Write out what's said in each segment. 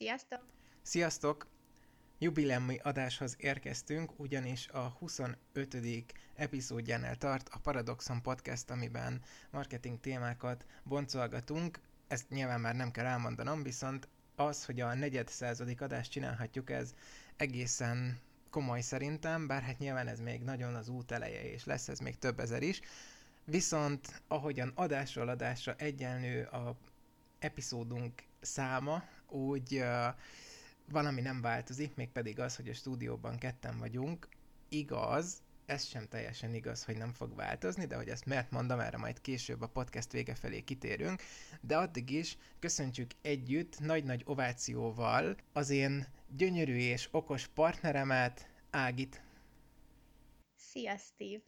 Sziasztok! Sziasztok! Jubileumi adáshoz érkeztünk, ugyanis a 25. epizódjánál tart a Paradoxon Podcast, amiben marketing témákat boncolgatunk. Ezt nyilván már nem kell elmondanom, viszont az, hogy a negyed századik adást csinálhatjuk, ez egészen komoly szerintem, bár hát nyilván ez még nagyon az út eleje, és lesz ez még több ezer is. Viszont ahogyan adásról adásra egyenlő a epizódunk száma, úgy uh, valami nem változik, mégpedig az, hogy a stúdióban ketten vagyunk. Igaz, ez sem teljesen igaz, hogy nem fog változni, de hogy ezt miért mondom, erre majd később a podcast vége felé kitérünk, de addig is köszöntjük együtt nagy-nagy ovációval az én gyönyörű és okos partneremet, Ágit. Szia, Steve!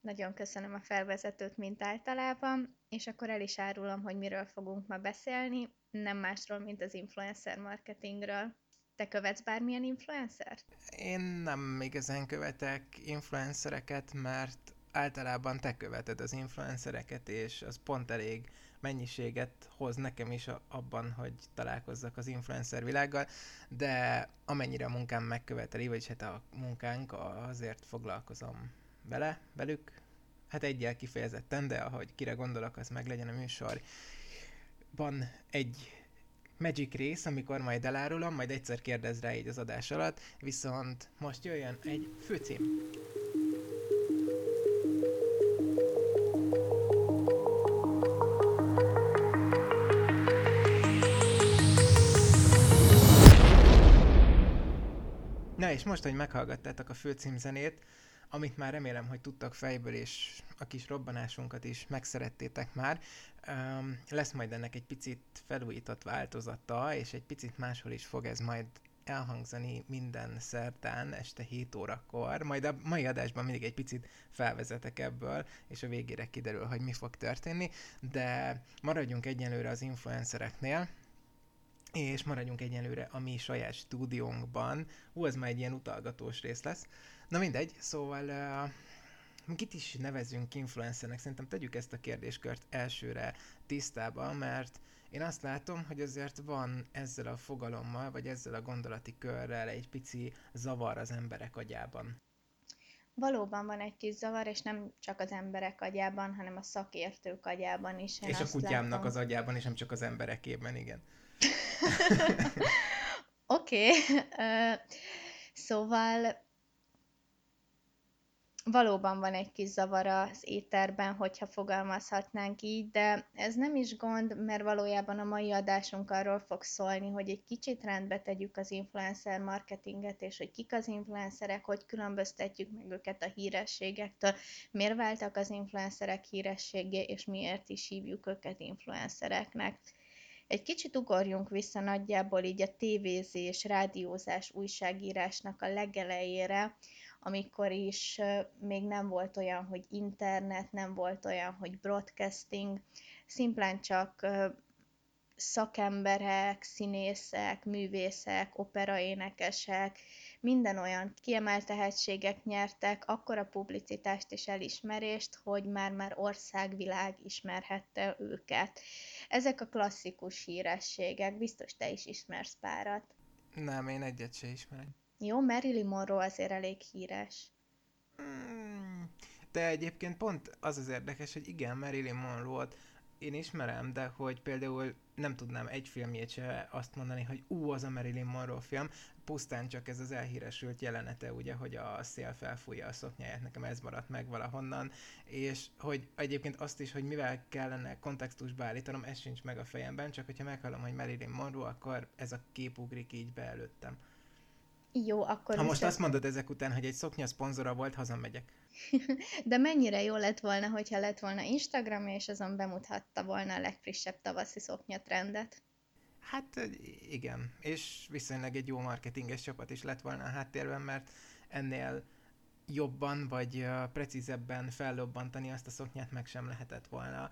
Nagyon köszönöm a felvezetőt, mint általában, és akkor el is árulom, hogy miről fogunk ma beszélni, nem másról, mint az influencer marketingről. Te követsz bármilyen influencert? Én nem igazán követek influencereket, mert általában te követed az influencereket, és az pont elég mennyiséget hoz nekem is abban, hogy találkozzak az influencer világgal, de amennyire a munkám megköveteli, vagyis hát a munkánk, azért foglalkozom vele, velük, hát egyel kifejezetten, de ahogy kire gondolok, az meg legyen a műsor. Van egy Magic rész, amikor majd elárulom, majd egyszer kérdez rá így az adás alatt, viszont most jöjjön egy főcím. Na és most, hogy meghallgattátok a főcímzenét, amit már remélem, hogy tudtak fejből, és a kis robbanásunkat is megszerettétek már. Lesz majd ennek egy picit felújított változata, és egy picit máshol is fog ez majd elhangzani minden szerdán este 7 órakor, majd a mai adásban mindig egy picit felvezetek ebből, és a végére kiderül, hogy mi fog történni, de maradjunk egyenlőre az influencereknél, és maradjunk egyenlőre a mi saját stúdiónkban. Hú, ez már egy ilyen utalgatós rész lesz. Na mindegy, szóval uh, kit is nevezünk influencernek? Szerintem tegyük ezt a kérdéskört elsőre tisztába, mert én azt látom, hogy azért van ezzel a fogalommal, vagy ezzel a gondolati körrel egy pici zavar az emberek agyában. Valóban van egy kis zavar, és nem csak az emberek agyában, hanem a szakértők agyában is. Én és a kutyámnak látom. az agyában, és nem csak az emberekében, igen. Oké. okay. Uh, szóval valóban van egy kis zavar az éterben, hogyha fogalmazhatnánk így, de ez nem is gond, mert valójában a mai adásunk arról fog szólni, hogy egy kicsit rendbe tegyük az influencer marketinget, és hogy kik az influencerek, hogy különböztetjük meg őket a hírességektől, miért váltak az influencerek hírességé, és miért is hívjuk őket influencereknek. Egy kicsit ugorjunk vissza nagyjából így a tévézés, rádiózás, újságírásnak a legelejére, amikor is még nem volt olyan, hogy internet, nem volt olyan, hogy broadcasting, szimplán csak szakemberek, színészek, művészek, operaénekesek, minden olyan kiemelt tehetségek nyertek akkora publicitást és elismerést, hogy már-már országvilág ismerhette őket. Ezek a klasszikus hírességek, biztos te is ismersz párat. Nem, én egyet se ismerek. Jó, Marilyn Monroe azért elég híres. Hmm, de egyébként pont az az érdekes, hogy igen, Marilyn Monroe-t én ismerem, de hogy például nem tudnám egy filmjét se azt mondani, hogy ú, az a Marilyn Monroe film, pusztán csak ez az elhíresült jelenete, ugye, hogy a szél felfújja a szoknyáját, nekem ez maradt meg valahonnan, és hogy egyébként azt is, hogy mivel kellene kontextusba állítanom, ez sincs meg a fejemben, csak hogyha meghallom, hogy Marilyn Monroe, akkor ez a kép ugrik így be előttem. Jó, akkor... Ha most azt mondod ezek után, hogy egy szoknya szponzora volt, hazamegyek. De mennyire jó lett volna, hogyha lett volna Instagram, és azon bemutatta volna a legfrissebb tavaszi szoknyatrendet. Hát igen, és viszonylag egy jó marketinges csapat is lett volna a háttérben, mert ennél jobban vagy precízebben fellobbantani azt a szoknyát meg sem lehetett volna.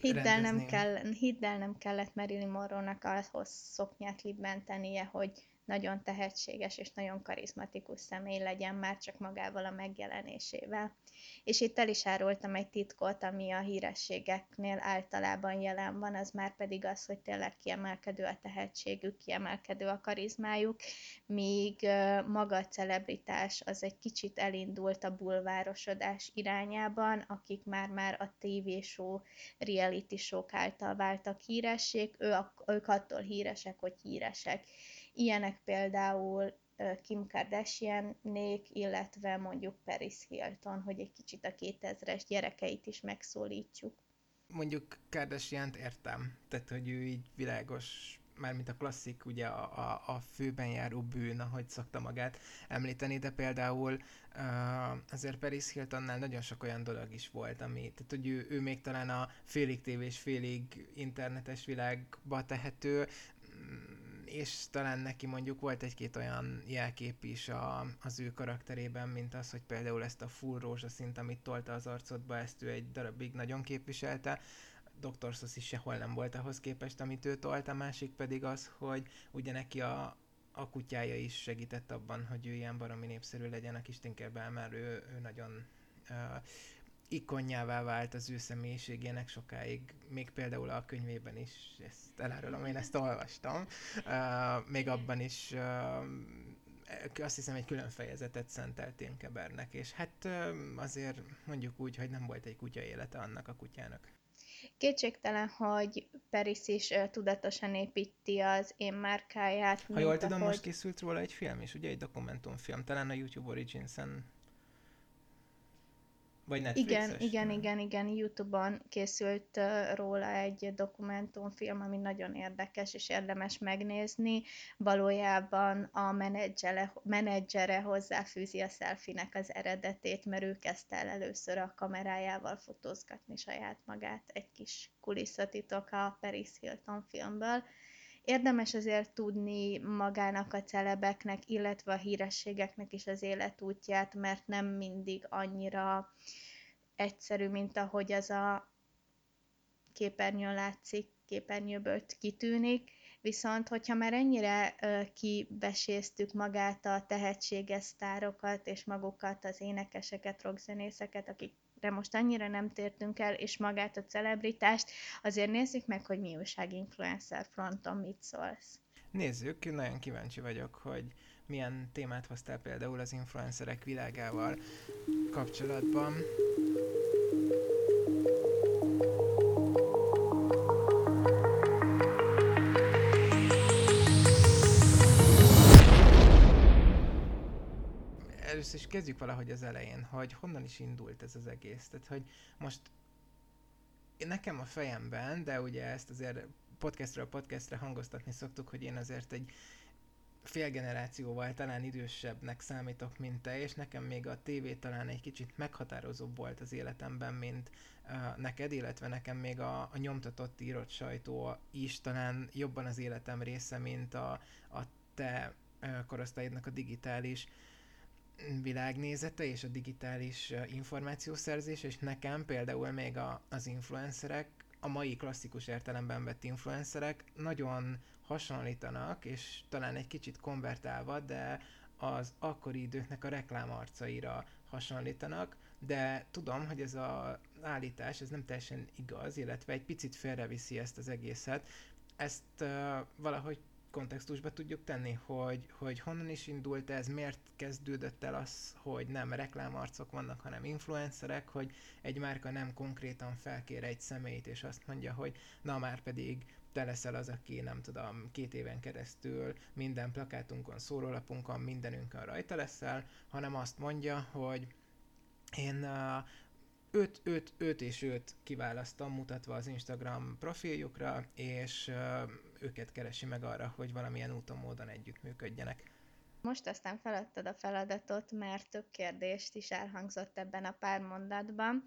Hidd el, nem, kell, hidd el nem kellett Marilyn Monroe-nak ahhoz szoknyát libbentenie, hogy nagyon tehetséges és nagyon karizmatikus személy legyen már csak magával a megjelenésével. És itt el is árultam egy titkot, ami a hírességeknél általában jelen van, az már pedig az, hogy tényleg kiemelkedő a tehetségük, kiemelkedő a karizmájuk, míg maga a celebritás az egy kicsit elindult a bulvárosodás irányában, akik már-már a show, reality show által váltak híresség, ő, ők attól híresek, hogy híresek. Ilyenek például Kim Kardashian-nék, illetve mondjuk Paris Hilton, hogy egy kicsit a 2000-es gyerekeit is megszólítsuk. Mondjuk kardashian értem, tehát hogy ő így világos mármint a klasszik, ugye a, a, a főben járó bűn, ahogy szokta magát említeni, de például uh, azért Paris Hiltonnál nagyon sok olyan dolog is volt, ami, tehát hogy ő, ő még talán a félig tévés, félig internetes világba tehető, és talán neki mondjuk volt egy-két olyan jelkép is a, az ő karakterében, mint az, hogy például ezt a full rózsaszint, amit tolta az arcodba, ezt ő egy darabig nagyon képviselte, Dr. Sos is sehol nem volt ahhoz képest, amit ő tolt, a másik pedig az, hogy ugye neki a, a kutyája is segített abban, hogy ő ilyen baromi népszerű legyen a kis Tinkerbell, mert ő, ő nagyon uh, ikonjává vált az ő személyiségének sokáig, még például a könyvében is, ezt elárulom, én ezt olvastam, uh, még abban is uh, azt hiszem egy külön fejezetet szentelt Tinkebernek, és hát uh, azért mondjuk úgy, hogy nem volt egy kutya élete annak a kutyának. Kétségtelen, hogy Peris is tudatosan építi az én márkáját. Ha jól tudom, ahogy... most készült róla egy film is, ugye egy dokumentumfilm, talán a YouTube Origins-en vagy Igen, igen, igen, igen, YouTube-on készült róla egy dokumentumfilm, ami nagyon érdekes és érdemes megnézni. Valójában a menedzsere, menedzsere hozzáfűzi a selfinek az eredetét, mert ő kezdte el először a kamerájával fotózgatni saját magát. Egy kis kulisszatitok a Paris Hilton filmből. Érdemes azért tudni magának a celebeknek, illetve a hírességeknek is az életútját, mert nem mindig annyira egyszerű, mint ahogy az a képernyőn látszik, képernyőből kitűnik, viszont hogyha már ennyire uh, kibeséztük magát a tehetséges sztárokat és magukat, az énekeseket, rockzenészeket, akikre most annyira nem tértünk el, és magát a celebritást, azért nézzük meg, hogy mi újság influencer fronton mit szólsz. Nézzük, nagyon kíváncsi vagyok, hogy milyen témát hoztál például az influencerek világával kapcsolatban. Először is kezdjük valahogy az elején, hogy honnan is indult ez az egész. Tehát, hogy most nekem a fejemben, de ugye ezt azért podcastről podcastre hangoztatni szoktuk, hogy én azért egy fél generációval talán idősebbnek számítok, mint te, és nekem még a tévé talán egy kicsit meghatározóbb volt az életemben, mint uh, neked, illetve nekem még a, a nyomtatott írott sajtó is talán jobban az életem része, mint a, a te uh, korosztályodnak a digitális világnézete és a digitális információszerzés, és nekem például még a, az influencerek, a mai klasszikus értelemben vett influencerek nagyon hasonlítanak, és talán egy kicsit konvertálva, de az akkori időknek a reklámarcaira hasonlítanak, de tudom, hogy ez az állítás, ez nem teljesen igaz, illetve egy picit félreviszi ezt az egészet. Ezt uh, valahogy kontextusba tudjuk tenni, hogy, hogy honnan is indult ez, miért kezdődött el az, hogy nem reklámarcok vannak, hanem influencerek, hogy egy márka nem konkrétan felkér egy személyt, és azt mondja, hogy na már pedig te leszel az, aki nem tudom, két éven keresztül minden plakátunkon, szórólapunkon, mindenünkön rajta leszel, hanem azt mondja, hogy én uh, 5, 5, 5 és 5 kiválasztom, mutatva az Instagram profiljukra, és őket keresi meg arra, hogy valamilyen úton, módon együttműködjenek. Most aztán feladtad a feladatot, mert több kérdést is elhangzott ebben a pár mondatban,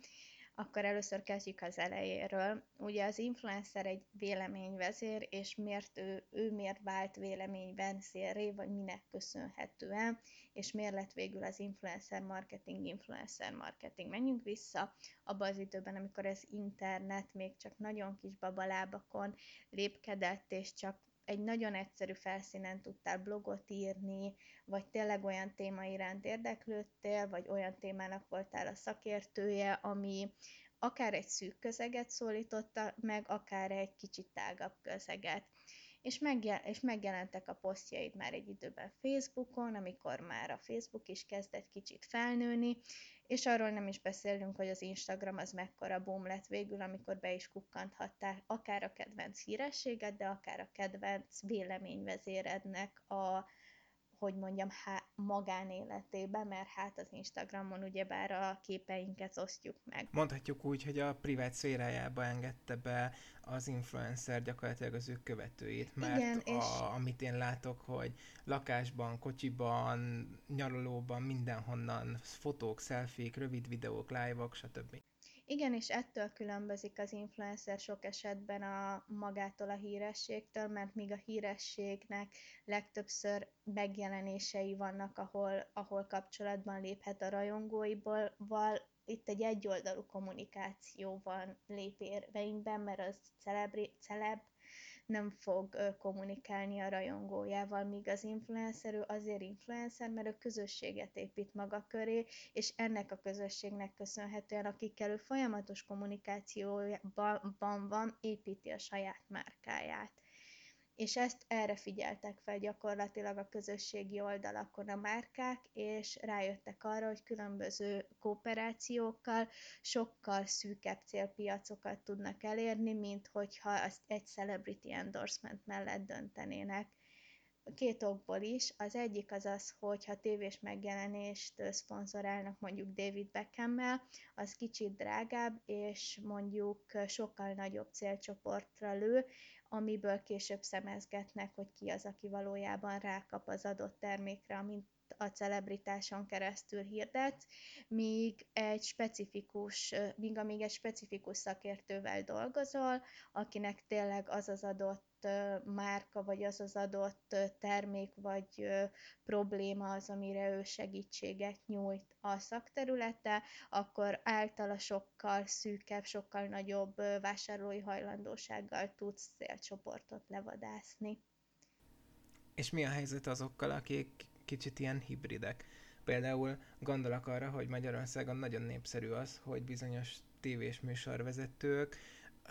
akkor először kezdjük az elejéről. Ugye az influencer egy véleményvezér, és miért ő, ő miért vált véleményben szélré, vagy minek köszönhetően, és miért lett végül az influencer marketing influencer marketing. Menjünk vissza abba az időben, amikor az internet még csak nagyon kis babalábakon lépkedett, és csak egy nagyon egyszerű felszínen tudtál blogot írni, vagy tényleg olyan téma iránt érdeklődtél, vagy olyan témának voltál a szakértője, ami akár egy szűk közeget szólította meg, akár egy kicsit tágabb közeget és, megjel- és megjelentek a posztjaid már egy időben Facebookon, amikor már a Facebook is kezdett kicsit felnőni, és arról nem is beszélünk, hogy az Instagram az mekkora boom lett végül, amikor be is kukkanthattál akár a kedvenc hírességet, de akár a kedvenc véleményvezérednek a hogy mondjam, há, magánéletében, mert hát az Instagramon ugyebár a képeinket osztjuk meg. Mondhatjuk úgy, hogy a privát szférájába engedte be az influencer gyakorlatilag az ő követőit, mert Igen, a, és... amit én látok, hogy lakásban, kocsiban, nyaralóban, mindenhonnan fotók, szelfik, rövid videók, live-ok, stb. Igen, és ettől különbözik az influencer sok esetben a magától a hírességtől, mert míg a hírességnek legtöbbször megjelenései vannak, ahol, ahol kapcsolatban léphet a rajongóiból, val, itt egy egyoldalú kommunikáció van lép mert az celebri, celeb nem fog kommunikálni a rajongójával, míg az influencer ő azért influencer, mert ő közösséget épít maga köré, és ennek a közösségnek köszönhetően, akikkel ő folyamatos kommunikációban van, építi a saját márkáját és ezt erre figyeltek fel gyakorlatilag a közösségi oldalakon a márkák, és rájöttek arra, hogy különböző kooperációkkal sokkal szűkebb célpiacokat tudnak elérni, mint hogyha azt egy celebrity endorsement mellett döntenének. Két okból is. Az egyik az az, hogy ha tévés megjelenést szponzorálnak mondjuk David Beckham-mel, az kicsit drágább, és mondjuk sokkal nagyobb célcsoportra lő, amiből később szemezgetnek, hogy ki az, aki valójában rákap az adott termékre, amit a celebritáson keresztül hirdet, míg egy specifikus, míg amíg egy specifikus szakértővel dolgozol, akinek tényleg az az adott márka, vagy az az adott termék, vagy probléma az, amire ő segítséget nyújt a szakterülete, akkor általa sokkal szűkebb, sokkal nagyobb vásárlói hajlandósággal tudsz célcsoportot levadászni. És mi a helyzet azokkal, akik kicsit ilyen hibridek? Például gondolok arra, hogy Magyarországon nagyon népszerű az, hogy bizonyos tévés műsorvezetők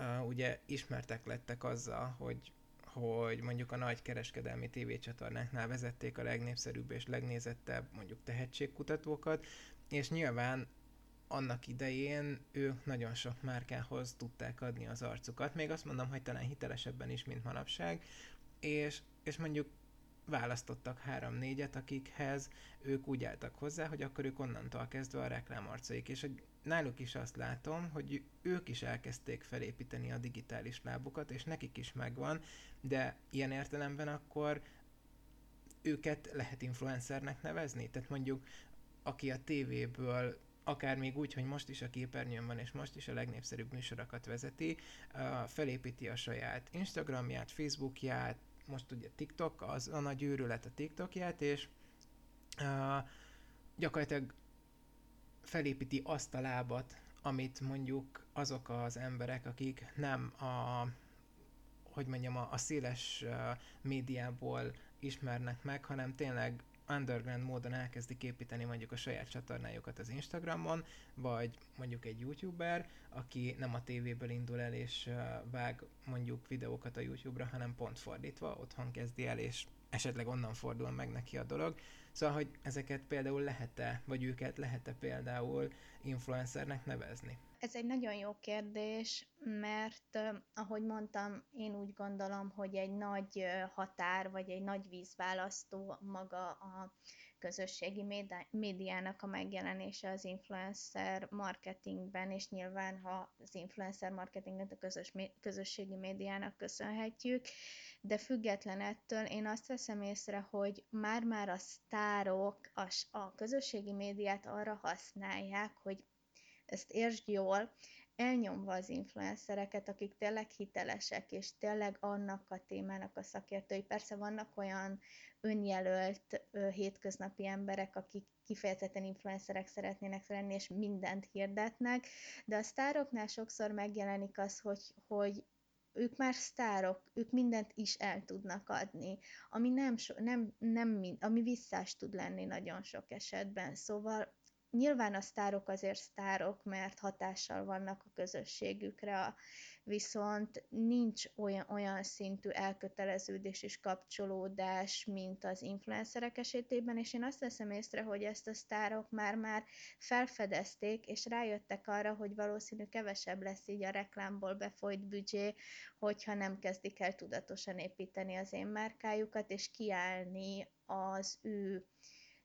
uh, ugye ismertek lettek azzal, hogy hogy mondjuk a nagy kereskedelmi tévécsatornáknál vezették a legnépszerűbb és legnézettebb mondjuk tehetségkutatókat, és nyilván annak idején ők nagyon sok márkához tudták adni az arcukat, még azt mondom, hogy talán hitelesebben is, mint manapság, és, és mondjuk választottak három-négyet, akikhez ők úgy álltak hozzá, hogy akkor ők onnantól kezdve a reklámarcaik, és hogy náluk is azt látom, hogy ők is elkezdték felépíteni a digitális lábukat, és nekik is megvan, de ilyen értelemben akkor őket lehet influencernek nevezni? Tehát mondjuk, aki a tévéből akár még úgy, hogy most is a képernyőn van, és most is a legnépszerűbb műsorokat vezeti, felépíti a saját Instagramját, Facebookját, most ugye TikTok, az a nagy őrület a TikTokját, és gyakorlatilag felépíti azt a lábat, amit mondjuk azok az emberek, akik nem a hogy mondjam, a, a széles uh, médiából ismernek meg, hanem tényleg underground módon elkezdik építeni mondjuk a saját csatornájukat az Instagramon, vagy mondjuk egy YouTuber, aki nem a tévéből indul el és vág mondjuk videókat a YouTube-ra, hanem pont fordítva, otthon kezdi el, és esetleg onnan fordul meg neki a dolog. Szóval, hogy ezeket például lehet-e, vagy őket lehet-e például influencernek nevezni? Ez egy nagyon jó kérdés, mert ahogy mondtam, én úgy gondolom, hogy egy nagy határ, vagy egy nagy vízválasztó maga a közösségi médiának a megjelenése az influencer marketingben, és nyilván, ha az influencer marketinget a közös, közösségi médiának köszönhetjük, de független ettől én azt veszem észre, hogy már-már a sztárok a, a közösségi médiát arra használják, hogy ezt értsd jól, elnyomva az influencereket, akik tényleg hitelesek, és tényleg annak a témának a szakértői. Persze vannak olyan önjelölt ö, hétköznapi emberek, akik kifejezetten influencerek szeretnének lenni, és mindent hirdetnek, de a sztároknál sokszor megjelenik az, hogy, hogy ők már sztárok, ők mindent is el tudnak adni, ami nem, so, nem, nem ami visszás tud lenni nagyon sok esetben. Szóval nyilván a sztárok azért sztárok, mert hatással vannak a közösségükre, viszont nincs olyan, olyan szintű elköteleződés és kapcsolódás, mint az influencerek esetében, és én azt veszem észre, hogy ezt a sztárok már-már felfedezték, és rájöttek arra, hogy valószínű kevesebb lesz így a reklámból befolyt büdzsé, hogyha nem kezdik el tudatosan építeni az én márkájukat, és kiállni az ő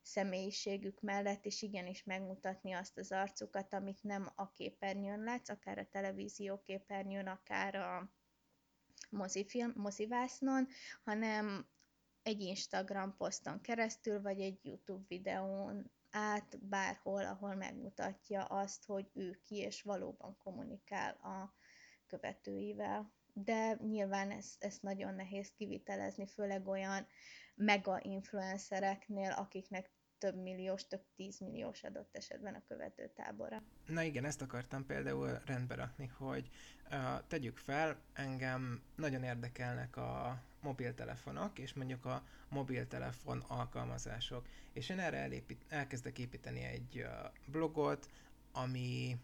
személyiségük mellett, és igenis megmutatni azt az arcukat, amit nem a képernyőn látsz, akár a televízió képernyőn, akár a mozifilm, mozivásznon, hanem egy Instagram poszton keresztül, vagy egy YouTube videón át bárhol, ahol megmutatja azt, hogy ő ki és valóban kommunikál a követőivel. De nyilván ezt, ezt nagyon nehéz kivitelezni, főleg olyan mega influencereknél, akiknek több milliós, több tízmilliós adott esetben a követőtábora. Na igen, ezt akartam például rendbe rakni, hogy uh, tegyük fel, engem nagyon érdekelnek a mobiltelefonok, és mondjuk a mobiltelefon alkalmazások. És én erre elépít, elkezdek építeni egy uh, blogot, ami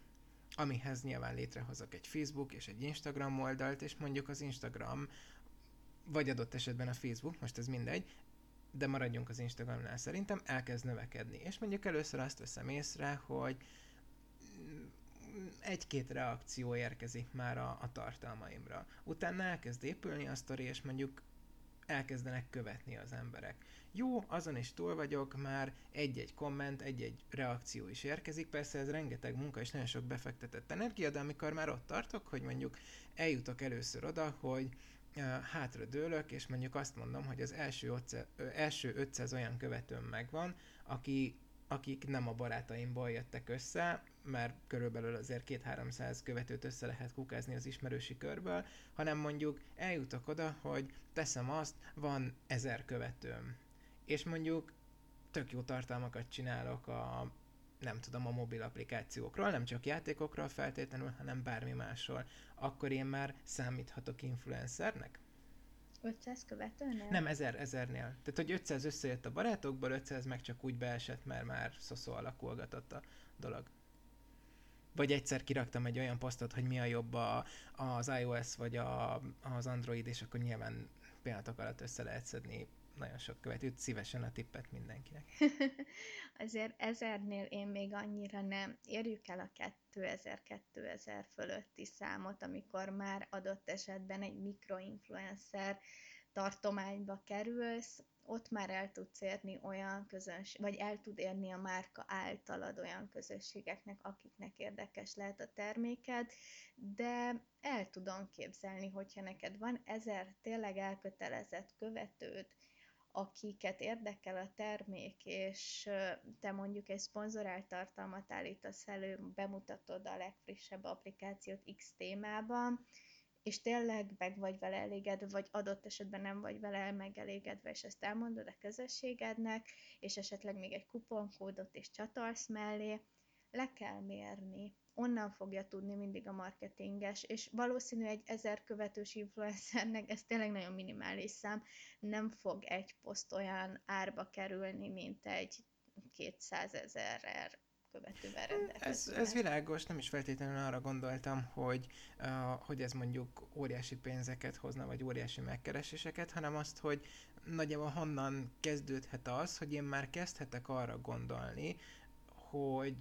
amihez nyilván létrehozok egy Facebook és egy Instagram oldalt, és mondjuk az Instagram vagy adott esetben a Facebook, most ez mindegy, de maradjunk az Instagramnál szerintem, elkezd növekedni. És mondjuk először azt veszem észre, hogy egy-két reakció érkezik már a, a tartalmaimra. Utána elkezd épülni a sztori, és mondjuk elkezdenek követni az emberek. Jó, azon is túl vagyok, már egy-egy komment, egy-egy reakció is érkezik, persze ez rengeteg munka és nagyon sok befektetett energia, de amikor már ott tartok, hogy mondjuk eljutok először oda, hogy hátra dőlök, és mondjuk azt mondom, hogy az első 500, első 500 olyan követőm megvan, aki, akik nem a barátaimból jöttek össze, mert körülbelül azért 2-300 követőt össze lehet kukázni az ismerősi körből, hanem mondjuk eljutok oda, hogy teszem azt, van ezer követőm. És mondjuk tök jó tartalmakat csinálok a nem tudom, a mobil applikációkról, nem csak játékokról feltétlenül, hanem bármi másról, akkor én már számíthatok influencernek? 500 követőnél? Nem, 1000, 1000-nél. Tehát, hogy 500 összejött a barátokból, 500 meg csak úgy beesett, mert már szoszó alakulgatott a dolog. Vagy egyszer kiraktam egy olyan posztot, hogy mi a jobb a, az iOS vagy a, az Android, és akkor nyilván pillanatok alatt össze lehet szedni nagyon sok követőt, szívesen a tippet mindenkinek. Azért ezernél én még annyira nem. Érjük el a 2000-2000 fölötti számot, amikor már adott esetben egy mikroinfluencer tartományba kerülsz, ott már el tudsz érni olyan közönség, vagy el tud érni a márka általad olyan közösségeknek, akiknek érdekes lehet a terméked, de el tudom képzelni, hogyha neked van ezer tényleg elkötelezett követőd, akiket érdekel a termék, és te mondjuk egy szponzorált tartalmat állítasz elő, bemutatod a legfrissebb applikációt X témában, és tényleg meg vagy vele elégedve, vagy adott esetben nem vagy vele megelégedve, és ezt elmondod a közösségednek, és esetleg még egy kuponkódot is csatolsz mellé, le kell mérni, onnan fogja tudni mindig a marketinges, és valószínű egy ezer követős influencernek, ez tényleg nagyon minimális szám, nem fog egy poszt olyan árba kerülni, mint egy 200 ezer követővel Ez, ez világos, nem is feltétlenül arra gondoltam, hogy, uh, hogy ez mondjuk óriási pénzeket hozna, vagy óriási megkereséseket, hanem azt, hogy nagyjából honnan kezdődhet az, hogy én már kezdhetek arra gondolni, hogy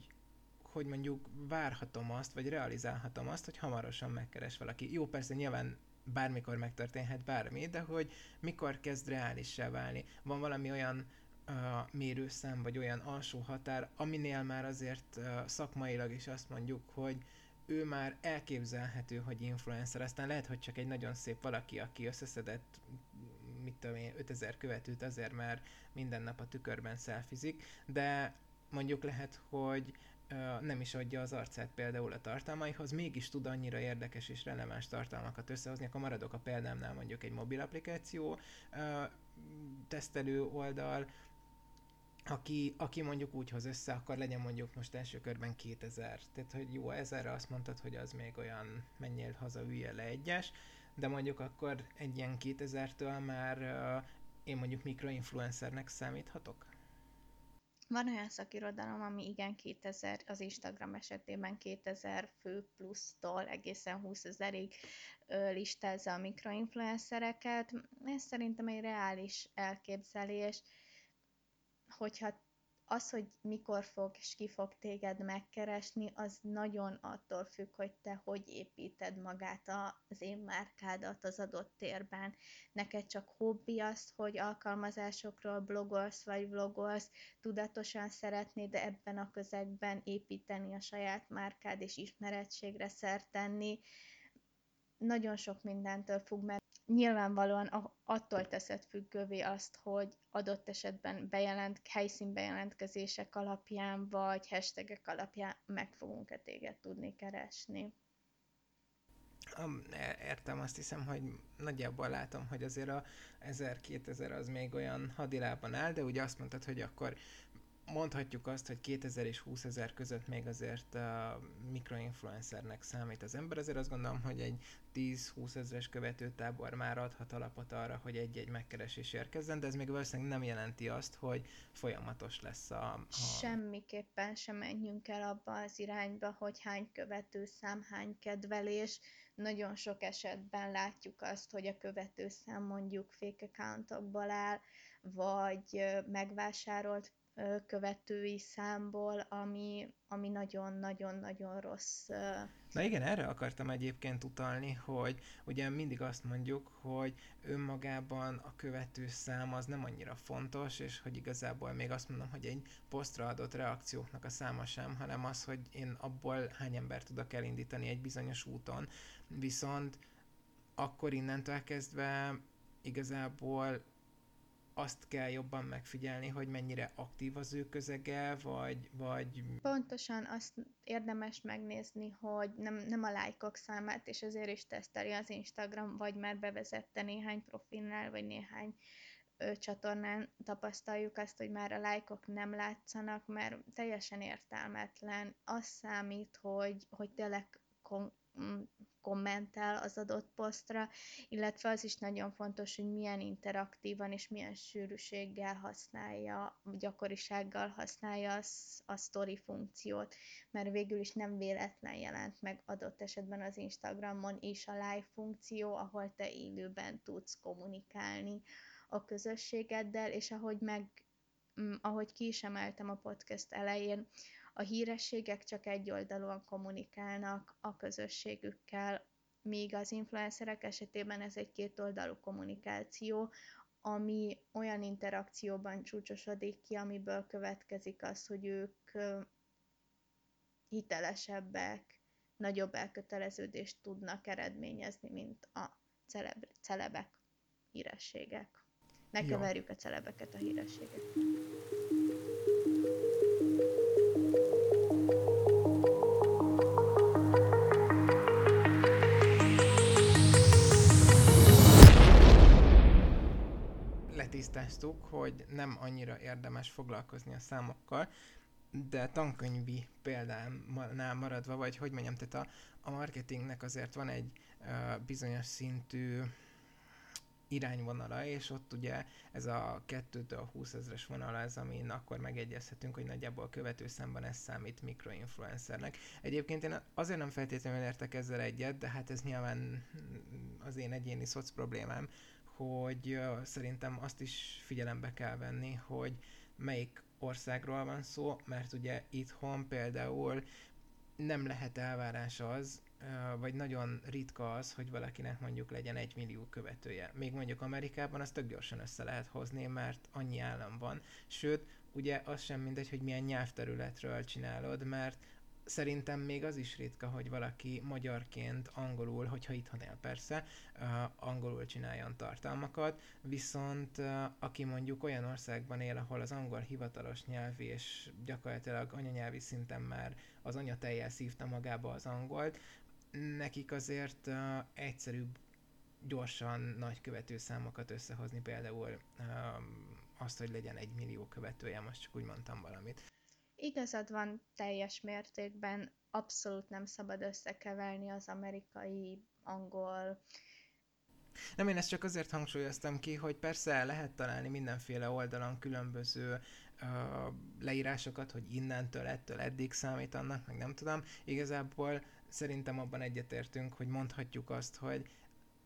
hogy mondjuk várhatom azt, vagy realizálhatom azt, hogy hamarosan megkeres valaki. Jó, persze nyilván bármikor megtörténhet bármi, de hogy mikor kezd reálissá válni. Van valami olyan uh, mérőszám, vagy olyan alsó határ, aminél már azért uh, szakmailag is azt mondjuk, hogy ő már elképzelhető, hogy influencer, aztán lehet, hogy csak egy nagyon szép valaki, aki összeszedett, mit tudom én, 5000 követőt azért, mert minden nap a tükörben szelfizik, de mondjuk lehet, hogy nem is adja az arcát például a tartalmaihoz, mégis tud annyira érdekes és releváns tartalmakat összehozni, akkor maradok a példámnál mondjuk egy mobil applikáció tesztelő oldal, aki, aki mondjuk úgy hoz össze, akkor legyen mondjuk most első körben 2000. Tehát, hogy jó, ezerre azt mondtad, hogy az még olyan menjél haza, ülje le egyes, de mondjuk akkor egy ilyen 2000-től már uh, én mondjuk mikroinfluencernek számíthatok? Van olyan szakirodalom, ami igen 2000, az Instagram esetében 2000 fő plusztól egészen 20 ezerig listázza a mikroinfluencereket. Ez szerintem egy reális elképzelés, hogyha az, hogy mikor fog és ki fog téged megkeresni, az nagyon attól függ, hogy te hogy építed magát az én márkádat az adott térben. Neked csak hobbi az, hogy alkalmazásokról blogolsz vagy vlogolsz, tudatosan szeretnéd ebben a közegben építeni a saját márkád és ismerettségre szert tenni. Nagyon sok mindentől függ, mert nyilvánvalóan attól teszed függővé azt, hogy adott esetben bejelent, helyszínbejelentkezések alapján, vagy hashtagek alapján meg fogunk-e téged tudni keresni. E, értem, azt hiszem, hogy nagyjából látom, hogy azért a 1000-2000 az még olyan hadilában áll, de ugye azt mondtad, hogy akkor mondhatjuk azt, hogy 2000 és 20 ezer között még azért a mikroinfluencernek számít az ember, azért azt gondolom, hogy egy 10-20 ezeres követőtábor már adhat alapot arra, hogy egy-egy megkeresés érkezzen, de ez még valószínűleg nem jelenti azt, hogy folyamatos lesz a... a... Semmiképpen sem menjünk el abba az irányba, hogy hány követőszám, hány kedvelés. Nagyon sok esetben látjuk azt, hogy a követőszám mondjuk fake accountokból áll, vagy megvásárolt követői számból, ami, ami nagyon-nagyon-nagyon rossz. Na igen, erre akartam egyébként utalni, hogy ugye mindig azt mondjuk, hogy önmagában a követő szám az nem annyira fontos, és hogy igazából még azt mondom, hogy egy posztra adott reakcióknak a száma sem, hanem az, hogy én abból hány ember tudok elindítani egy bizonyos úton. Viszont akkor innentől kezdve igazából azt kell jobban megfigyelni, hogy mennyire aktív az ő közege, vagy... vagy... Pontosan azt érdemes megnézni, hogy nem, nem a lájkok számát, és azért is teszteli az Instagram, vagy már bevezette néhány profilnál, vagy néhány ö, csatornán tapasztaljuk azt, hogy már a lájkok nem látszanak, mert teljesen értelmetlen. Az számít, hogy, hogy tényleg kon- kommentel az adott posztra, illetve az is nagyon fontos, hogy milyen interaktívan és milyen sűrűséggel használja, gyakorisággal használja a, story funkciót, mert végül is nem véletlen jelent meg adott esetben az Instagramon is a live funkció, ahol te élőben tudsz kommunikálni a közösségeddel, és ahogy meg mm, ahogy ki is emeltem a podcast elején, a hírességek csak egyoldalúan kommunikálnak a közösségükkel, míg az influencerek esetében ez egy kétoldalú kommunikáció, ami olyan interakcióban csúcsosodik ki, amiből következik az, hogy ők hitelesebbek, nagyobb elköteleződést tudnak eredményezni, mint a celeb, celebek, hírességek. Ne keverjük a celebeket a hírességekkel. Tisztáztuk, hogy nem annyira érdemes foglalkozni a számokkal, de tankönyvi példánál maradva, vagy hogy mondjam, tehát a, a marketingnek azért van egy uh, bizonyos szintű irányvonala, és ott ugye ez a 2-től 20 ezres vonal az, amin akkor megegyezhetünk, hogy nagyjából követőszámban ez számít mikroinfluencernek. Egyébként én azért nem feltétlenül értek ezzel egyet, de hát ez nyilván az én egyéni szoc problémám, hogy szerintem azt is figyelembe kell venni, hogy melyik országról van szó, mert ugye itthon például nem lehet elvárás az, vagy nagyon ritka az, hogy valakinek mondjuk legyen egy millió követője. Még mondjuk Amerikában azt tök gyorsan össze lehet hozni, mert annyi állam van. Sőt, ugye az sem mindegy, hogy milyen nyelvterületről csinálod, mert szerintem még az is ritka, hogy valaki magyarként angolul, hogyha itthon él persze, uh, angolul csináljon tartalmakat, viszont uh, aki mondjuk olyan országban él, ahol az angol hivatalos nyelv, és gyakorlatilag anyanyelvi szinten már az anyatejjel szívta magába az angolt, nekik azért uh, egyszerűbb gyorsan nagy követőszámokat összehozni, például uh, azt, hogy legyen egy millió követője, most csak úgy mondtam valamit. Igazad van teljes mértékben, abszolút nem szabad összekeverni az amerikai, angol Nem, én ezt csak azért hangsúlyoztam ki, hogy persze lehet találni mindenféle oldalon különböző uh, leírásokat, hogy innentől, ettől, eddig számít annak, meg nem tudom. Igazából szerintem abban egyetértünk, hogy mondhatjuk azt, hogy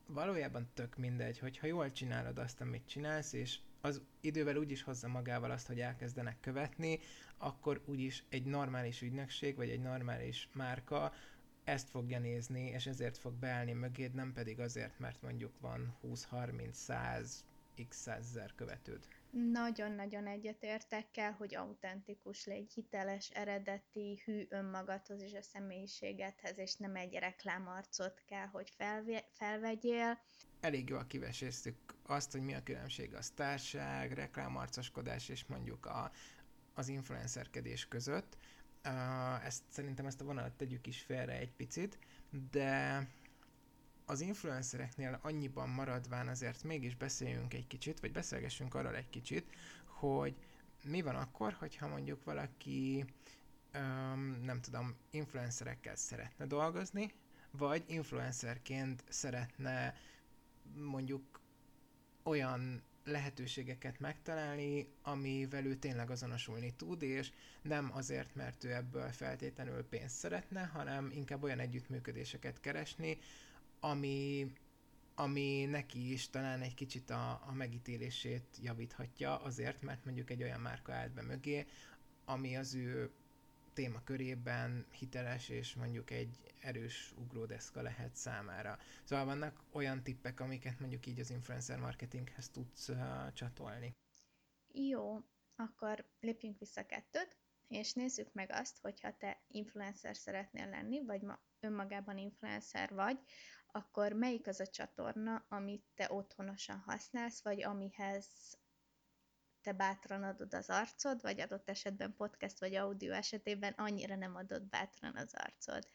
valójában tök mindegy, hogyha jól csinálod azt, amit csinálsz, és az idővel úgy is hozza magával azt, hogy elkezdenek követni, akkor úgyis egy normális ügynökség, vagy egy normális márka ezt fogja nézni, és ezért fog beállni mögéd, nem pedig azért, mert mondjuk van 20-30-100 x százezer követőd. Nagyon-nagyon egyetértek kell, hogy autentikus légy, hiteles, eredeti, hű önmagadhoz és a személyiségedhez, és nem egy reklámarcot kell, hogy felve- felvegyél. Elég jól kiveséztük azt, hogy mi a különbség a sztárság, reklámarcoskodás és mondjuk a, az influencerkedés között. Ezt, szerintem ezt a vonalat tegyük is félre egy picit, de az influencereknél annyiban maradván azért mégis beszéljünk egy kicsit, vagy beszélgessünk arról egy kicsit, hogy mi van akkor, hogyha mondjuk valaki um, nem tudom, influencerekkel szeretne dolgozni, vagy influencerként szeretne mondjuk olyan lehetőségeket megtalálni, amivel ő tényleg azonosulni tud, és nem azért, mert ő ebből feltétlenül pénzt szeretne, hanem inkább olyan együttműködéseket keresni, ami, ami neki is talán egy kicsit a, a megítélését javíthatja, azért, mert mondjuk egy olyan márka állt be mögé, ami az ő témakörében hiteles és mondjuk egy erős ugródeszka lehet számára. Szóval vannak olyan tippek, amiket mondjuk így az influencer marketinghez tudsz uh, csatolni. Jó, akkor lépjünk vissza kettőt, és nézzük meg azt, hogyha te influencer szeretnél lenni, vagy ma önmagában influencer vagy, akkor melyik az a csatorna, amit te otthonosan használsz, vagy amihez te bátran adod az arcod, vagy adott esetben podcast vagy audio esetében annyira nem adod bátran az arcod.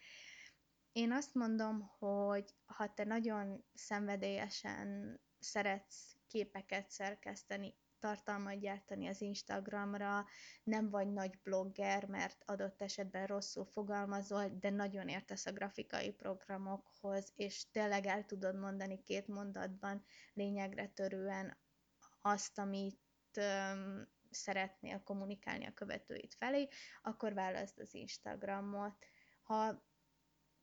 Én azt mondom, hogy ha te nagyon szenvedélyesen szeretsz képeket szerkeszteni, tartalmat gyártani az Instagramra, nem vagy nagy blogger, mert adott esetben rosszul fogalmazol, de nagyon értesz a grafikai programokhoz, és tényleg el tudod mondani két mondatban lényegre törően azt, amit öm, szeretnél kommunikálni a követőid felé, akkor válaszd az Instagramot. Ha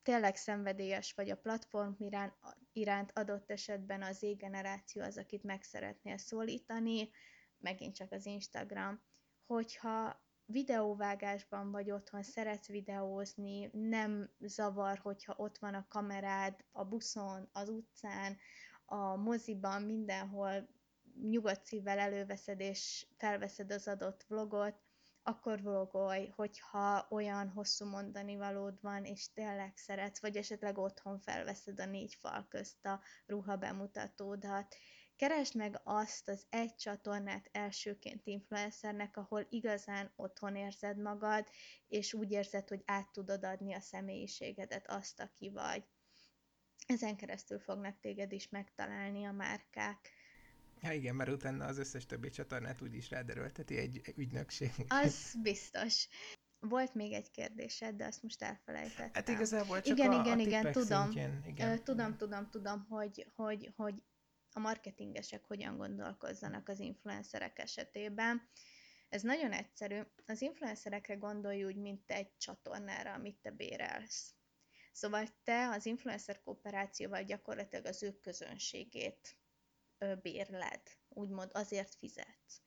tényleg szenvedélyes vagy a platform iránt adott esetben az Z-generáció az, akit meg szeretnél szólítani, megint csak az Instagram, hogyha videóvágásban vagy otthon, szeretsz videózni, nem zavar, hogyha ott van a kamerád a buszon, az utcán, a moziban, mindenhol nyugodt szívvel előveszed és felveszed az adott vlogot, akkor vlogolj, hogyha olyan hosszú mondani valód van, és tényleg szeretsz, vagy esetleg otthon felveszed a négy fal közt a ruha bemutatódat. Keresd meg azt az egy csatornát elsőként influencernek, ahol igazán otthon érzed magad, és úgy érzed, hogy át tudod adni a személyiségedet, azt, aki vagy. Ezen keresztül fognak téged is megtalálni a márkák. Ja igen, mert utána az összes többi csatornát úgyis ráderőlteti egy ügynökség. Az biztos. Volt még egy kérdésed, de azt most elfelejtettem. Hát igazából csak igen, a, igen, a igen, tudom. Szintjén, igen. Tudom, tudom, tudom, hogy, hogy, hogy a marketingesek hogyan gondolkozzanak az influencerek esetében. Ez nagyon egyszerű. Az influencerekre gondolj úgy, mint egy csatornára, amit te bérelsz. Szóval te az influencer kooperációval gyakorlatilag az ő közönségét bérled, úgymond azért fizetsz.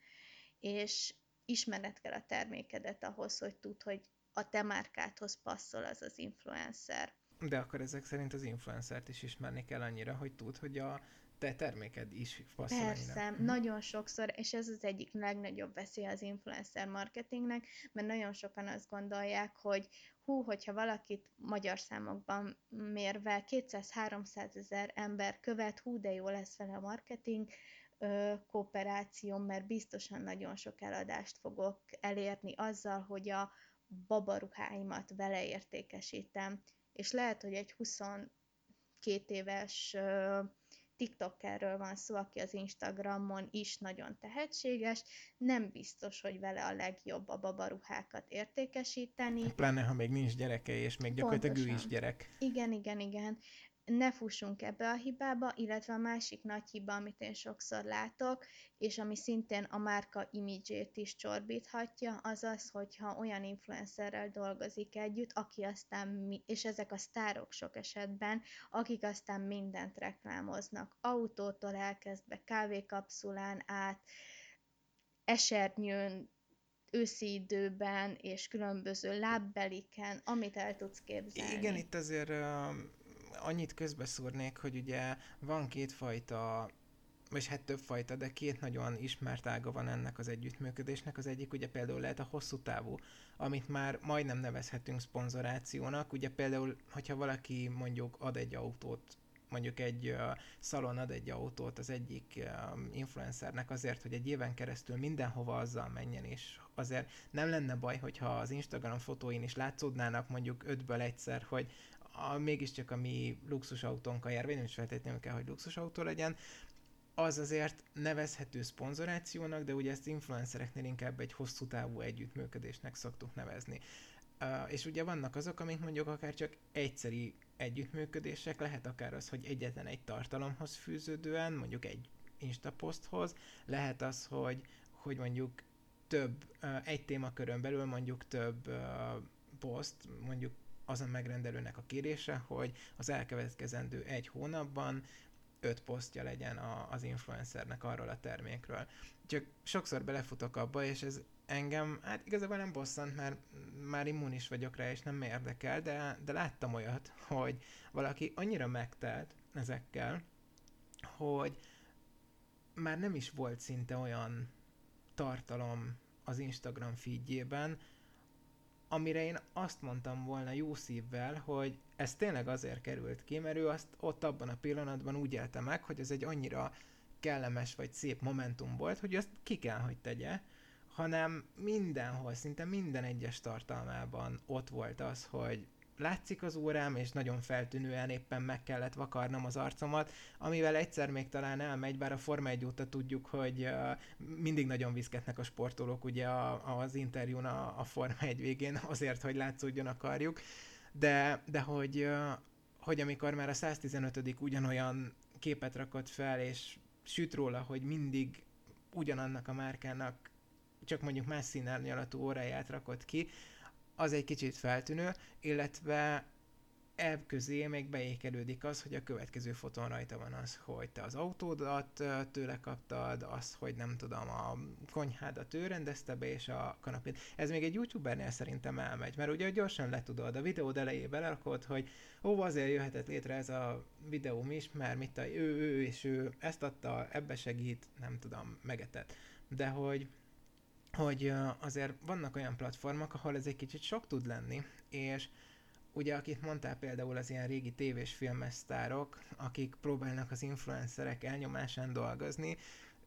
És ismered kell a termékedet ahhoz, hogy tud, hogy a te márkádhoz passzol az az influencer. De akkor ezek szerint az influencert is ismerni kell annyira, hogy tud, hogy a te terméked is passzol Persze, annyira. nagyon sokszor, és ez az egyik legnagyobb veszély az influencer marketingnek, mert nagyon sokan azt gondolják, hogy hú, hogyha valakit magyar számokban mérve 200-300 ezer ember követ, hú, de jó lesz vele a marketing, ö, kooperáció, mert biztosan nagyon sok eladást fogok elérni azzal, hogy a babaruháimat vele értékesítem. És lehet, hogy egy 22 éves ö, TikTokerről van szó, aki az Instagramon is nagyon tehetséges, nem biztos, hogy vele a legjobb a babaruhákat értékesíteni. Pláne, ha még nincs gyereke, és még gyakorlatilag Pontosan. ő is gyerek. Igen, igen, igen. Ne fussunk ebbe a hibába, illetve a másik nagy hiba, amit én sokszor látok, és ami szintén a márka imidzsét is csorbíthatja, az az, hogyha olyan influencerrel dolgozik együtt, aki aztán, és ezek a sztárok sok esetben, akik aztán mindent reklámoznak, autótól elkezdve kávékapszulán át, esernyőn, őszi időben, és különböző lábbeliken, amit el tudsz képzelni. Igen, itt azért uh, annyit közbeszúrnék, hogy ugye van kétfajta vagy hát több fajta, de két nagyon ismert ága van ennek az együttműködésnek. Az egyik ugye például lehet a hosszú távú, amit már majdnem nevezhetünk szponzorációnak. Ugye például, hogyha valaki mondjuk ad egy autót mondjuk egy uh, szalon ad egy autót az egyik uh, influencernek azért, hogy egy éven keresztül mindenhova azzal menjen, és azért nem lenne baj, hogyha az Instagram fotóin is látszódnának mondjuk ötből egyszer, hogy a, mégiscsak a mi luxusautónk jár, vagy nem is feltétlenül kell, hogy luxusautó legyen, az azért nevezhető szponzorációnak, de ugye ezt influencereknél inkább egy hosszú távú együttműködésnek szoktuk nevezni. Uh, és ugye vannak azok, amik mondjuk akár csak egyszeri együttműködések, lehet akár az, hogy egyetlen egy tartalomhoz fűződően, mondjuk egy Insta poszthoz, lehet az, hogy, hogy mondjuk több, uh, egy témakörön belül mondjuk több uh, poszt, mondjuk az a megrendelőnek a kérése, hogy az elkövetkezendő egy hónapban öt posztja legyen a, az influencernek arról a termékről. Csak sokszor belefutok abba, és ez engem, hát igazából nem bosszant, mert már immunis vagyok rá, és nem érdekel, de, de láttam olyat, hogy valaki annyira megtelt ezekkel, hogy már nem is volt szinte olyan tartalom az Instagram feedjében, amire én azt mondtam volna jó szívvel, hogy ez tényleg azért került ki, mert ő azt ott abban a pillanatban úgy élte meg, hogy ez egy annyira kellemes vagy szép momentum volt, hogy azt ki kell, hogy tegye, hanem mindenhol, szinte minden egyes tartalmában ott volt az, hogy látszik az órám, és nagyon feltűnően éppen meg kellett vakarnom az arcomat, amivel egyszer még talán elmegy, bár a Forma 1 óta tudjuk, hogy mindig nagyon viszketnek a sportolók ugye az interjún a, a Forma 1 végén azért, hogy látszódjon akarjuk, de, de hogy, hogy amikor már a 115 ugyanolyan képet rakott fel, és süt róla, hogy mindig ugyanannak a márkának csak mondjuk más színárnyalatú óráját rakott ki, az egy kicsit feltűnő, illetve ebb közé még beékelődik az, hogy a következő fotón rajta van az, hogy te az autódat tőle kaptad, az, hogy nem tudom, a konyhádat ő rendezte be, és a kanapét. Ez még egy youtubernél szerintem elmegy, mert ugye gyorsan letudod, a videó elejébe belerakod, hogy ó, azért jöhetett létre ez a videóm is, mert mit a, ő, ő, és ő ezt adta, ebbe segít, nem tudom, megetett. De hogy hogy azért vannak olyan platformok, ahol ez egy kicsit sok tud lenni, és ugye akit mondtál például az ilyen régi tévés filmes sztárok, akik próbálnak az influencerek elnyomásán dolgozni,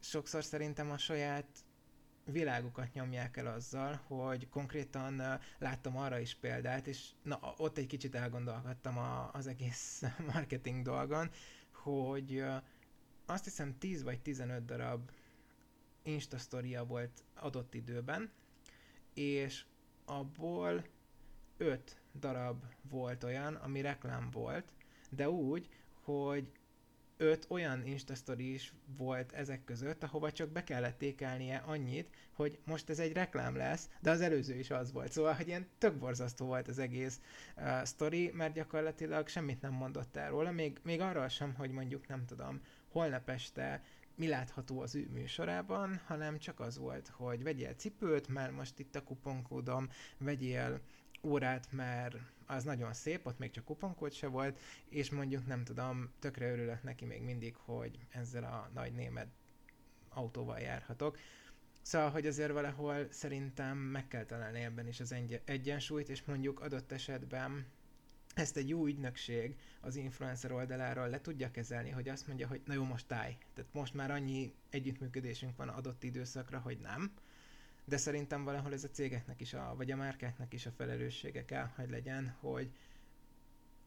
sokszor szerintem a saját világukat nyomják el azzal, hogy konkrétan láttam arra is példát, és na, ott egy kicsit elgondolkodtam a, az egész marketing dolgon, hogy azt hiszem 10 vagy 15 darab Insta volt adott időben, és abból öt darab volt olyan, ami reklám volt, de úgy, hogy öt olyan Insta is volt ezek között, ahova csak be kellett ékelnie annyit, hogy most ez egy reklám lesz, de az előző is az volt. Szóval, hogy ilyen tök borzasztó volt az egész uh, story, mert gyakorlatilag semmit nem mondott el róla, még, még arról sem, hogy mondjuk nem tudom, holnap este mi látható az ő műsorában, hanem csak az volt, hogy vegyél cipőt, mert most itt a kuponkódom, vegyél órát, mert az nagyon szép, ott még csak kuponkód se volt, és mondjuk nem tudom, tökre örülök neki még mindig, hogy ezzel a nagy német autóval járhatok. Szóval, hogy azért valahol szerintem meg kell találni ebben is az egyensúlyt, és mondjuk adott esetben ezt egy jó ügynökség az influencer oldaláról le tudja kezelni, hogy azt mondja, hogy na jó, most táj. Tehát most már annyi együttműködésünk van adott időszakra, hogy nem. De szerintem valahol ez a cégeknek is, a, vagy a márkáknak is a felelőssége kell, hogy legyen, hogy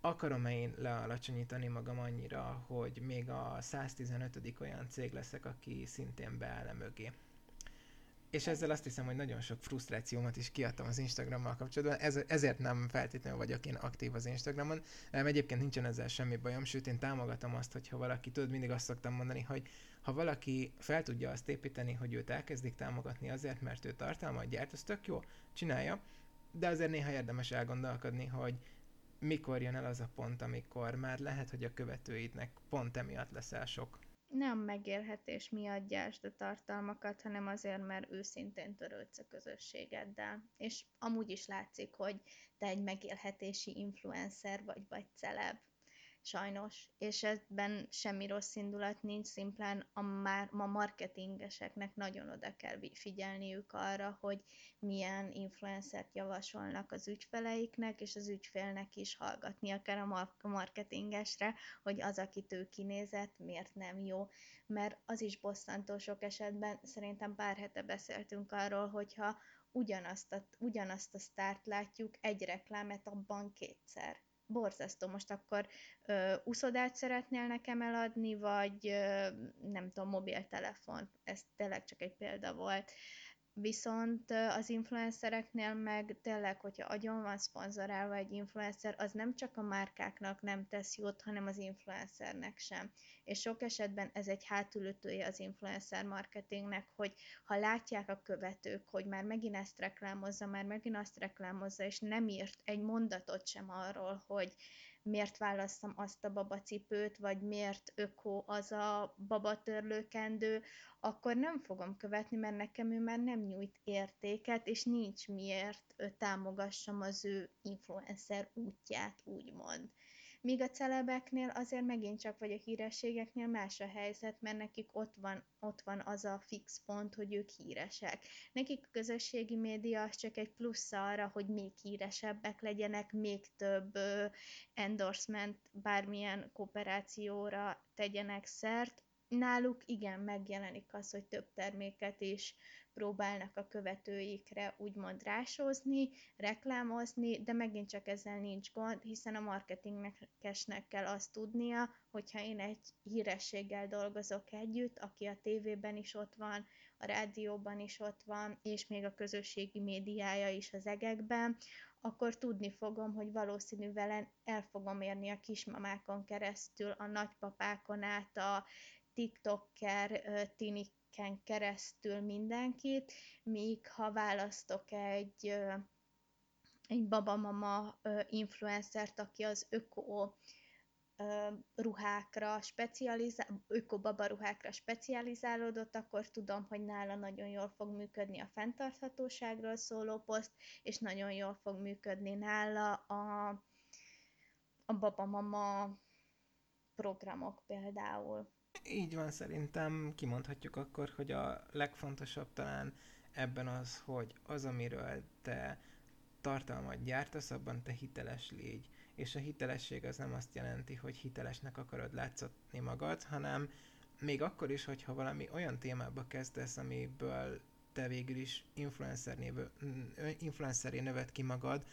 akarom-e én lealacsonyítani magam annyira, hogy még a 115. olyan cég leszek, aki szintén beáll -e mögé. És ezzel azt hiszem, hogy nagyon sok frusztrációmat is kiadtam az Instagrammal kapcsolatban, ez, ezért nem feltétlenül vagyok én aktív az Instagramon, mert egyébként nincsen ezzel semmi bajom, sőt én támogatom azt, hogyha valaki, tudod, mindig azt szoktam mondani, hogy ha valaki fel tudja azt építeni, hogy őt elkezdik támogatni azért, mert ő tartalmat gyárt, az tök jó, csinálja, de azért néha érdemes elgondolkodni, hogy mikor jön el az a pont, amikor már lehet, hogy a követőidnek pont emiatt leszel sok nem megélhetés miatt gyásd a tartalmakat, hanem azért, mert őszintén törődsz a közösségeddel. És amúgy is látszik, hogy te egy megélhetési influencer vagy, vagy celeb sajnos, és ebben semmi rossz indulat nincs, szimplán a, már, ma marketingeseknek nagyon oda kell figyelniük arra, hogy milyen influencert javasolnak az ügyfeleiknek, és az ügyfélnek is hallgatnia kell a marketingesre, hogy az, akit ő kinézett, miért nem jó. Mert az is bosszantó sok esetben, szerintem pár hete beszéltünk arról, hogyha ugyanazt a, ugyanazt a sztárt látjuk egy reklámet abban kétszer borzasztó. Most akkor ö, uszodát szeretnél nekem eladni, vagy ö, nem tudom, mobiltelefon. Ez tényleg csak egy példa volt viszont az influencereknél meg tényleg, hogyha agyon van szponzorálva egy influencer, az nem csak a márkáknak nem tesz jót, hanem az influencernek sem. És sok esetben ez egy hátulütője az influencer marketingnek, hogy ha látják a követők, hogy már megint ezt reklámozza, már megint azt reklámozza, és nem írt egy mondatot sem arról, hogy miért választom azt a babacipőt, vagy miért öko az a babatörlőkendő, akkor nem fogom követni, mert nekem ő már nem nyújt értéket, és nincs miért támogassam az ő influencer útját, úgymond. Míg a celebeknél azért megint csak, vagy a hírességeknél más a helyzet, mert nekik ott van, ott van az a fix pont, hogy ők híresek. Nekik a közösségi média az csak egy plusz arra, hogy még híresebbek legyenek, még több endorsement, bármilyen kooperációra tegyenek szert. Náluk igen, megjelenik az, hogy több terméket is próbálnak a követőikre úgymond rásózni, reklámozni, de megint csak ezzel nincs gond, hiszen a marketingekesnek kell azt tudnia, hogyha én egy hírességgel dolgozok együtt, aki a tévében is ott van, a rádióban is ott van, és még a közösségi médiája is az egekben, akkor tudni fogom, hogy valószínű vele el fogom érni a kismamákon keresztül, a nagypapákon át, a TikToker, tinik ken keresztül mindenkit, míg ha választok egy, egy babamama influencert, aki az öko ruhákra specializál, öko-baba ruhákra specializálódott, akkor tudom, hogy nála nagyon jól fog működni a fenntarthatóságról szóló poszt, és nagyon jól fog működni nála a, a babamama programok például. Így van, szerintem kimondhatjuk akkor, hogy a legfontosabb talán ebben az, hogy az, amiről te tartalmat gyártasz, abban te hiteles légy. És a hitelesség az nem azt jelenti, hogy hitelesnek akarod látszatni magad, hanem még akkor is, hogyha valami olyan témába kezdesz, amiből te végül is influenceré növet ki magad,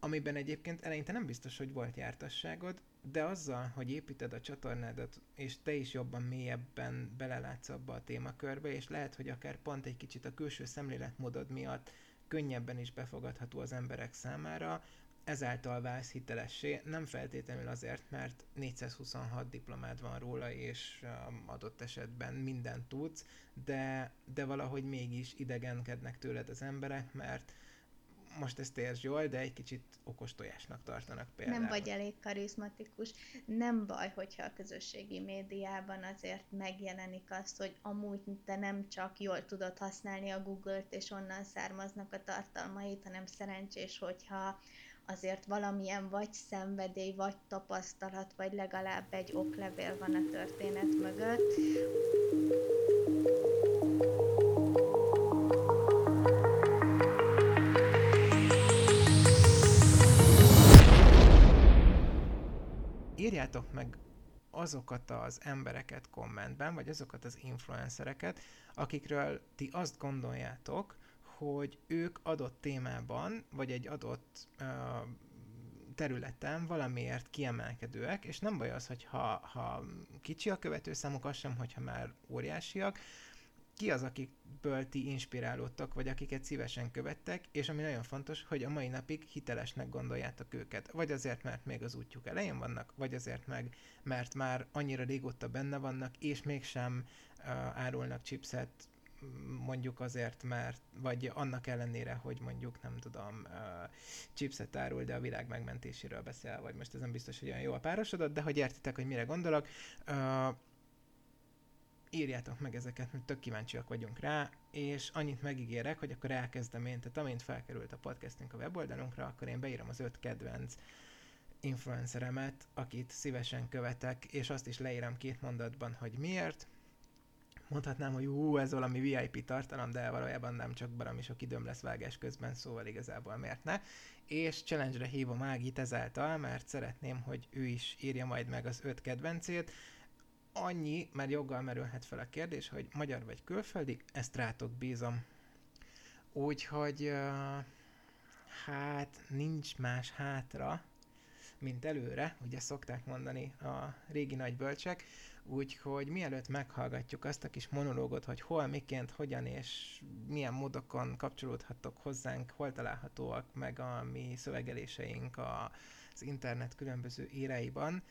amiben egyébként eleinte nem biztos, hogy volt jártasságod, de azzal, hogy építed a csatornádat, és te is jobban, mélyebben belelátsz abba a témakörbe, és lehet, hogy akár pont egy kicsit a külső szemléletmódod miatt könnyebben is befogadható az emberek számára, ezáltal válsz hitelessé, nem feltétlenül azért, mert 426 diplomád van róla, és um, adott esetben mindent tudsz, de, de valahogy mégis idegenkednek tőled az emberek, mert most ezt értsd jól, de egy kicsit okos tojásnak tartanak például. Nem vagy elég karizmatikus. Nem baj, hogyha a közösségi médiában azért megjelenik az, hogy amúgy te nem csak jól tudod használni a Google-t, és onnan származnak a tartalmait, hanem szerencsés, hogyha azért valamilyen vagy szenvedély, vagy tapasztalat, vagy legalább egy oklevél van a történet mögött. Írjátok meg azokat az embereket kommentben, vagy azokat az influencereket, akikről ti azt gondoljátok, hogy ők adott témában, vagy egy adott uh, területen valamiért kiemelkedőek, és nem baj az, hogy ha, ha kicsi a követőszámuk, az sem, hogyha már óriásiak, ki az, akikből ti inspirálódtak, vagy akiket szívesen követtek, és ami nagyon fontos, hogy a mai napig hitelesnek gondoljátok őket. Vagy azért, mert még az útjuk elején vannak, vagy azért meg, mert már annyira régóta benne vannak, és mégsem uh, árulnak chipset, mondjuk azért, mert, vagy annak ellenére, hogy mondjuk, nem tudom, uh, chipset árul, de a világ megmentéséről beszél, vagy most ez nem biztos, hogy olyan jó a párosodott, de hogy értitek, hogy mire gondolok. Uh, írjátok meg ezeket, mert tök kíváncsiak vagyunk rá, és annyit megígérek, hogy akkor elkezdem én, tehát amint felkerült a podcastünk a weboldalunkra, akkor én beírom az öt kedvenc influenceremet, akit szívesen követek, és azt is leírom két mondatban, hogy miért. Mondhatnám, hogy ú, ez valami VIP tartalom, de valójában nem csak valami sok időm lesz vágás közben, szóval igazából miért ne. És challenge-re hívom Ágit ezáltal, mert szeretném, hogy ő is írja majd meg az öt kedvencét, annyi, mert joggal merülhet fel a kérdés, hogy magyar vagy külföldi, ezt rátok bízom. Úgyhogy hát nincs más hátra, mint előre, ugye szokták mondani a régi nagy bölcsek, úgyhogy mielőtt meghallgatjuk azt a kis monológot, hogy hol, miként, hogyan és milyen módokon kapcsolódhatok hozzánk, hol találhatóak meg a mi szövegeléseink az internet különböző íráiban,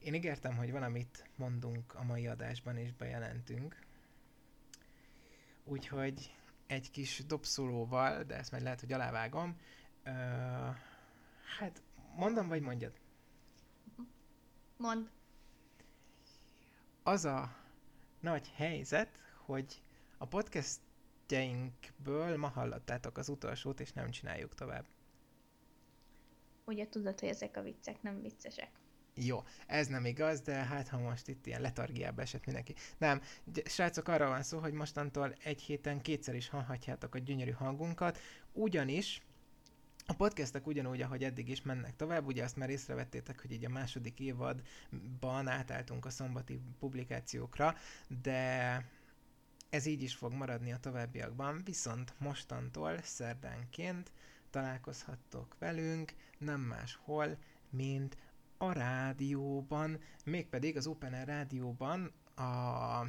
én ígértem, hogy valamit mondunk a mai adásban és bejelentünk. Úgyhogy egy kis dobszólóval, de ezt majd lehet, hogy alávágom. Uh, hát mondom, vagy mondjad? Mond. Az a nagy helyzet, hogy a podcastjeinkből ma hallottátok az utolsót, és nem csináljuk tovább. Ugye tudod, hogy ezek a viccek nem viccesek. Jó, ez nem igaz, de hát ha most itt ilyen letargiába esett mindenki. Nem, srácok, arra van szó, hogy mostantól egy héten kétszer is hallhatjátok a gyönyörű hangunkat, ugyanis a podcastek ugyanúgy, ahogy eddig is mennek tovább, ugye azt már észrevettétek, hogy így a második évadban átálltunk a szombati publikációkra, de ez így is fog maradni a továbbiakban, viszont mostantól szerdánként találkozhattok velünk, nem máshol, mint a rádióban, mégpedig az Open Air rádióban a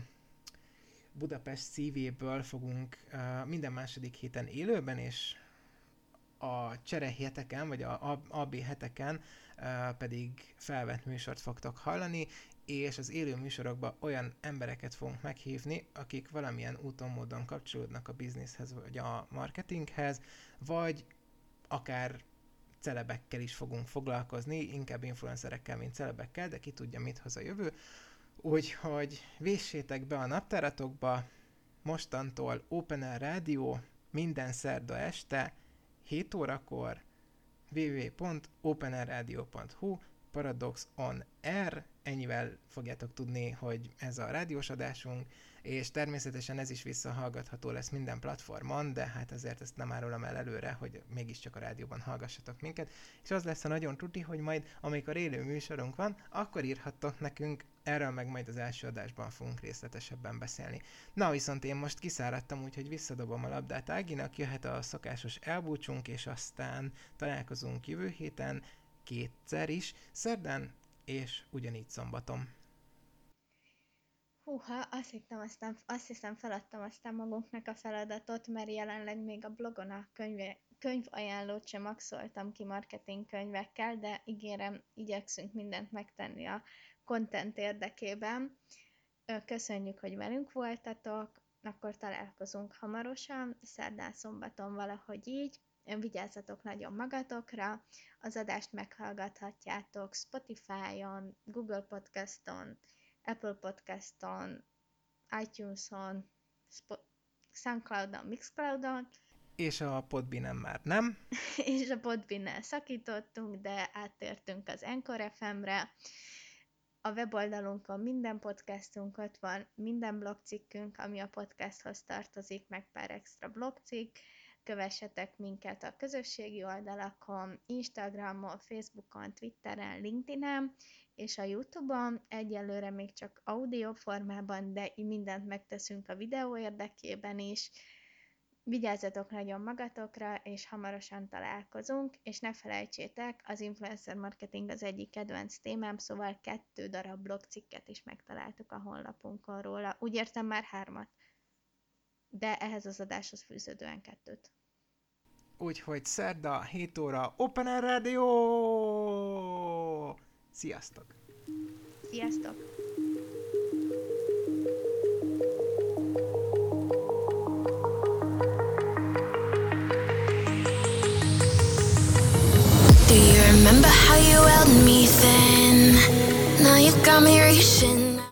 Budapest szívéből fogunk uh, minden második héten élőben, és a csere heteken, vagy a AB heteken uh, pedig felvett műsort fogtok hallani, és az élő műsorokban olyan embereket fogunk meghívni, akik valamilyen úton, módon kapcsolódnak a bizniszhez, vagy a marketinghez, vagy akár celebekkel is fogunk foglalkozni, inkább influencerekkel, mint celebekkel, de ki tudja, mit hoz a jövő. Úgyhogy véssétek be a naptáratokba, mostantól Open Air Rádió, minden szerda este, 7 órakor, www.openerradio.hu, Paradox on Air, ennyivel fogjátok tudni, hogy ez a rádiós adásunk, és természetesen ez is visszahallgatható lesz minden platformon, de hát ezért ezt nem árulom el előre, hogy mégiscsak a rádióban hallgassatok minket, és az lesz a nagyon tuti, hogy majd amikor élő műsorunk van, akkor írhattok nekünk, erről meg majd az első adásban fogunk részletesebben beszélni. Na viszont én most kiszáradtam, úgyhogy visszadobom a labdát Áginak, jöhet a szokásos elbúcsunk, és aztán találkozunk jövő héten, kétszer is, szerdán és ugyanígy szombaton. Húha, azt, hittem, aztán, azt hiszem feladtam aztán magunknak a feladatot, mert jelenleg még a blogon a könyve, könyvajánlót sem maxoltam ki marketing könyvekkel, de ígérem, igyekszünk mindent megtenni a content érdekében. Köszönjük, hogy velünk voltatok, akkor találkozunk hamarosan, szerdán szombaton valahogy így. Vigyázzatok nagyon magatokra, az adást meghallgathatjátok Spotify-on, Google Podcaston, Apple Podcaston, iTunes-on, Sp- Soundcloud-on, Mixcloud-on. És a Podbean-en már nem. és a podbean szakítottunk, de áttértünk az Encore FM-re. A weboldalunkon minden podcastunk ott van, minden blogcikkünk, ami a podcasthoz tartozik, meg pár extra blogcikk. Kövessetek minket a közösségi oldalakon, Instagramon, Facebookon, Twitteren, LinkedIn-en, és a Youtube-on egyelőre még csak audio formában, de mindent megteszünk a videó érdekében is. Vigyázzatok nagyon magatokra, és hamarosan találkozunk, és ne felejtsétek, az influencer marketing az egyik kedvenc témám, szóval kettő darab blogcikket is megtaláltuk a honlapunkon róla. Úgy értem már hármat. de ehhez az adáshoz fűződően kettőt. Úgyhogy szerda, 7 óra, Open Air Radio! Sziasztok! Sziasztok! You held me then? Now you got me reaching